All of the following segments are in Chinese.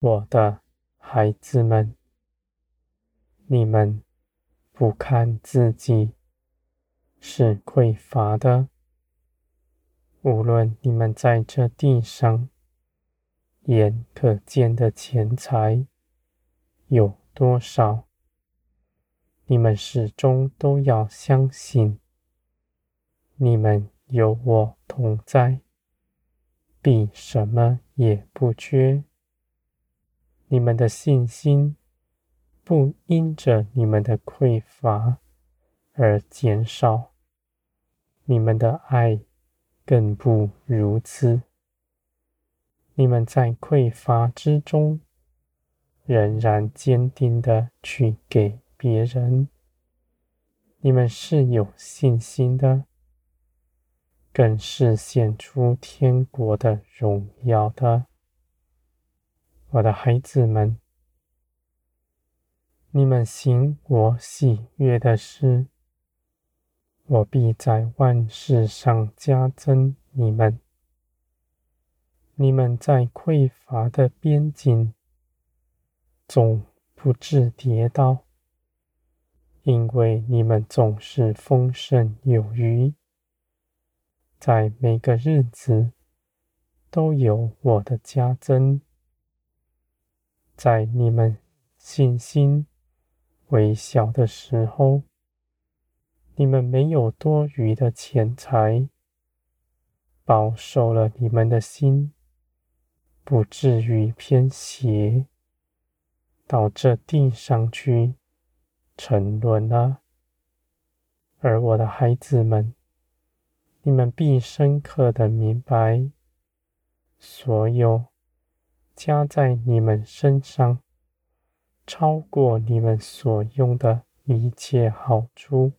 我的孩子们，你们不看自己是匮乏的，无论你们在这地上眼可见的钱财有多少，你们始终都要相信，你们有我同在，必什么也不缺。你们的信心不因着你们的匮乏而减少，你们的爱更不如此。你们在匮乏之中，仍然坚定的去给别人，你们是有信心的，更是显出天国的荣耀的。我的孩子们，你们行我喜悦的事，我必在万事上加增你们。你们在匮乏的边境，总不致跌倒，因为你们总是丰盛有余，在每个日子都有我的加增。在你们信心微小的时候，你们没有多余的钱财，保守了你们的心，不至于偏斜到这地上去沉沦了。而我的孩子们，你们必深刻的明白，所有。加在你们身上，超过你们所用的一切好处，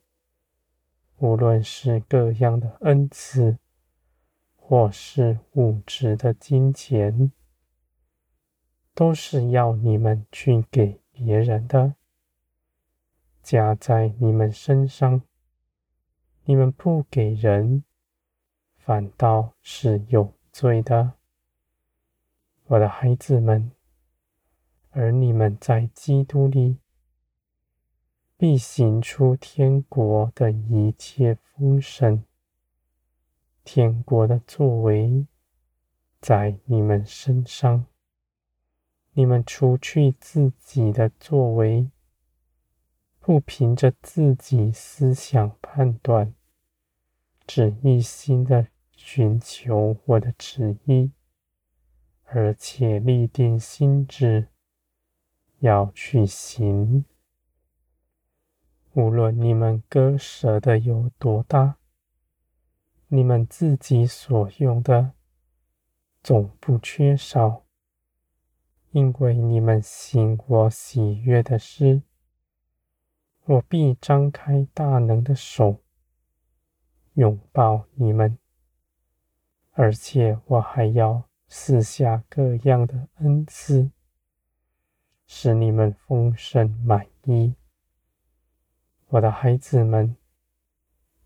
无论是各样的恩赐，或是物质的金钱，都是要你们去给别人的。加在你们身上，你们不给人，反倒是有罪的。我的孩子们，而你们在基督里，必行出天国的一切丰盛。天国的作为在你们身上，你们除去自己的作为，不凭着自己思想判断，只一心的寻求我的旨意。而且立定心志，要去行。无论你们割舍的有多大，你们自己所用的总不缺少，因为你们行我喜悦的事，我必张开大能的手，拥抱你们，而且我还要。赐下各样的恩赐，使你们丰盛满意。我的孩子们，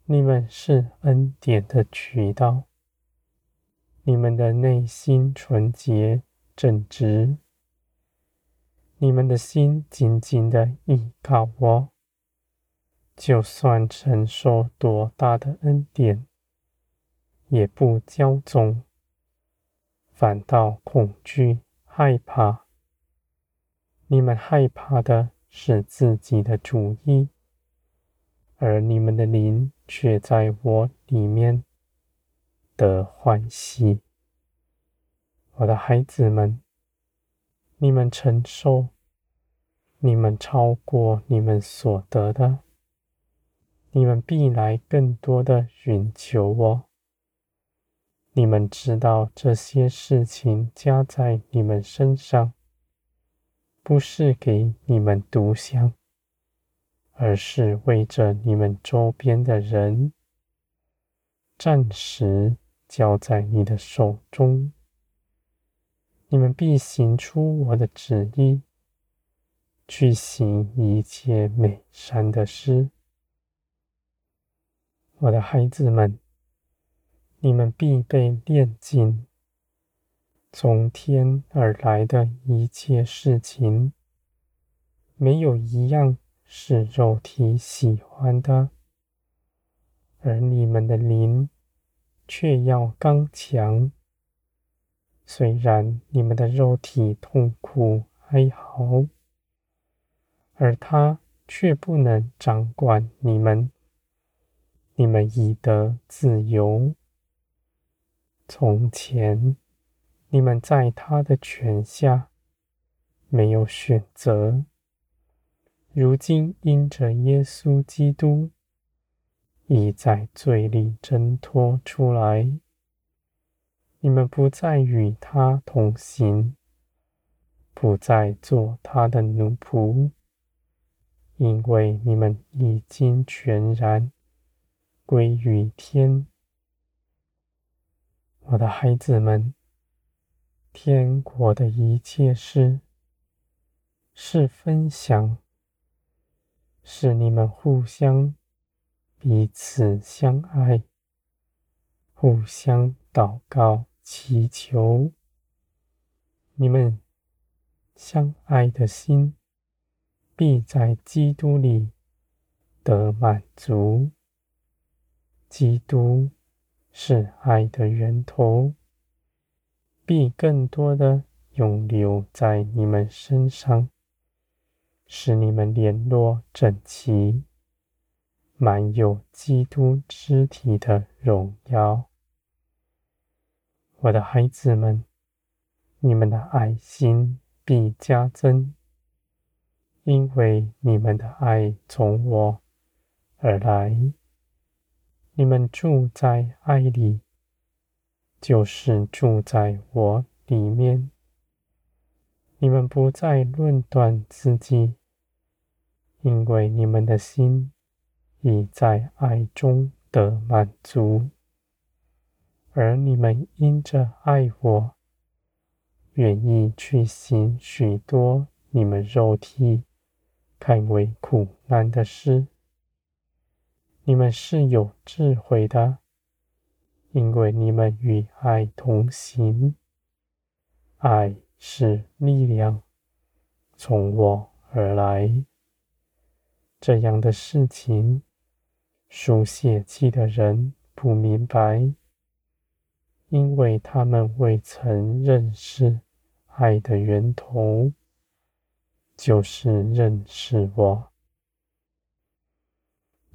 你们是恩典的渠道。你们的内心纯洁正直，你们的心紧紧的依靠我，就算承受多大的恩典，也不骄纵。反倒恐惧、害怕。你们害怕的是自己的主意，而你们的灵却在我里面得欢喜。我的孩子们，你们承受，你们超过你们所得的，你们必来更多的寻求我。你们知道这些事情加在你们身上，不是给你们独享，而是为着你们周边的人，暂时交在你的手中。你们必行出我的旨意，去行一切美善的事，我的孩子们。你们必被炼尽，从天而来的一切事情，没有一样是肉体喜欢的，而你们的灵却要刚强。虽然你们的肉体痛苦哀嚎，而他却不能掌管你们。你们已得自由。从前，你们在他的权下，没有选择。如今因着耶稣基督，已在罪里挣脱出来。你们不再与他同行，不再做他的奴仆，因为你们已经全然归于天。我的孩子们，天国的一切事是分享，是你们互相彼此相爱，互相祷告。祈求你们相爱的心，必在基督里得满足。基督是爱的源头，必更多的涌流在你们身上，使你们联络整齐，满有基督肢体的荣耀。我的孩子们，你们的爱心必加增，因为你们的爱从我而来。你们住在爱里，就是住在我里面。你们不再论断自己，因为你们的心已在爱中得满足。而你们因着爱我，愿意去行许多你们肉体看为苦难的事。你们是有智慧的，因为你们与爱同行。爱是力量，从我而来。这样的事情，属血气的人不明白。因为他们未曾认识爱的源头，就是认识我。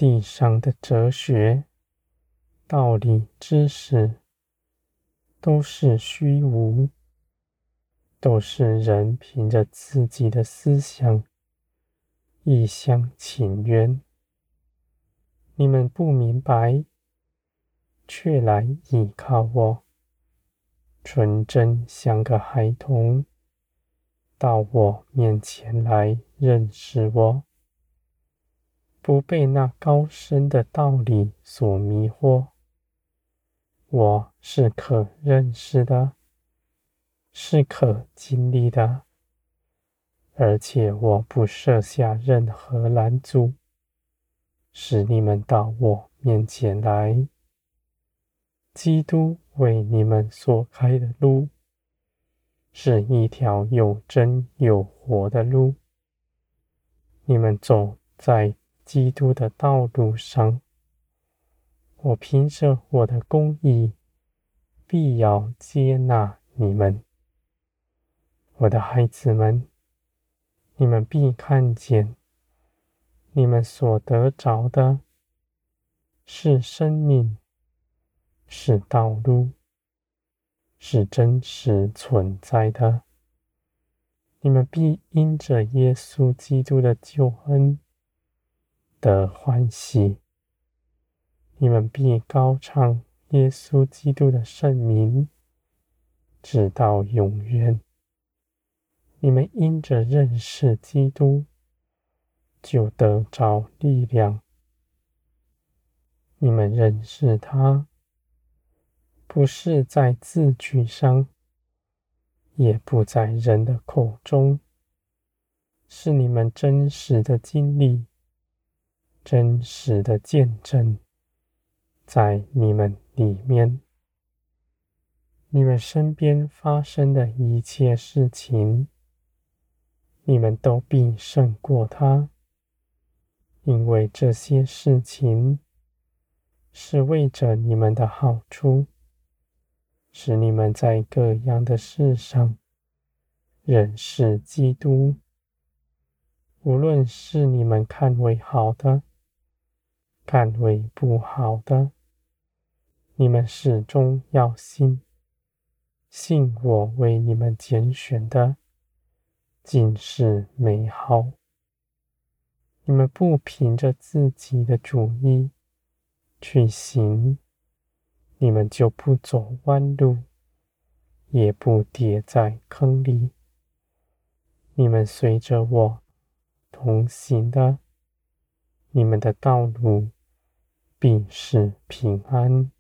地上的哲学、道理、知识，都是虚无，都是人凭着自己的思想一厢情愿。你们不明白。却来依靠我，纯真像个孩童，到我面前来认识我，不被那高深的道理所迷惑。我是可认识的，是可经历的，而且我不设下任何拦阻，使你们到我面前来。基督为你们所开的路，是一条有真有活的路。你们走在基督的道路上，我凭着我的公义，必要接纳你们。我的孩子们，你们必看见，你们所得着的，是生命。是道路，是真实存在的。你们必因着耶稣基督的救恩的欢喜，你们必高唱耶稣基督的圣名，直到永远。你们因着认识基督，就得着力量。你们认识他。不是在字句上，也不在人的口中，是你们真实的经历，真实的见证，在你们里面。你们身边发生的一切事情，你们都必胜过他，因为这些事情是为着你们的好处，使你们在各样的事上认识基督。无论是你们看为好的，范围不好的，你们始终要信。信我为你们拣选的，尽是美好。你们不凭着自己的主意去行，你们就不走弯路，也不跌在坑里。你们随着我同行的，你们的道路必是平安。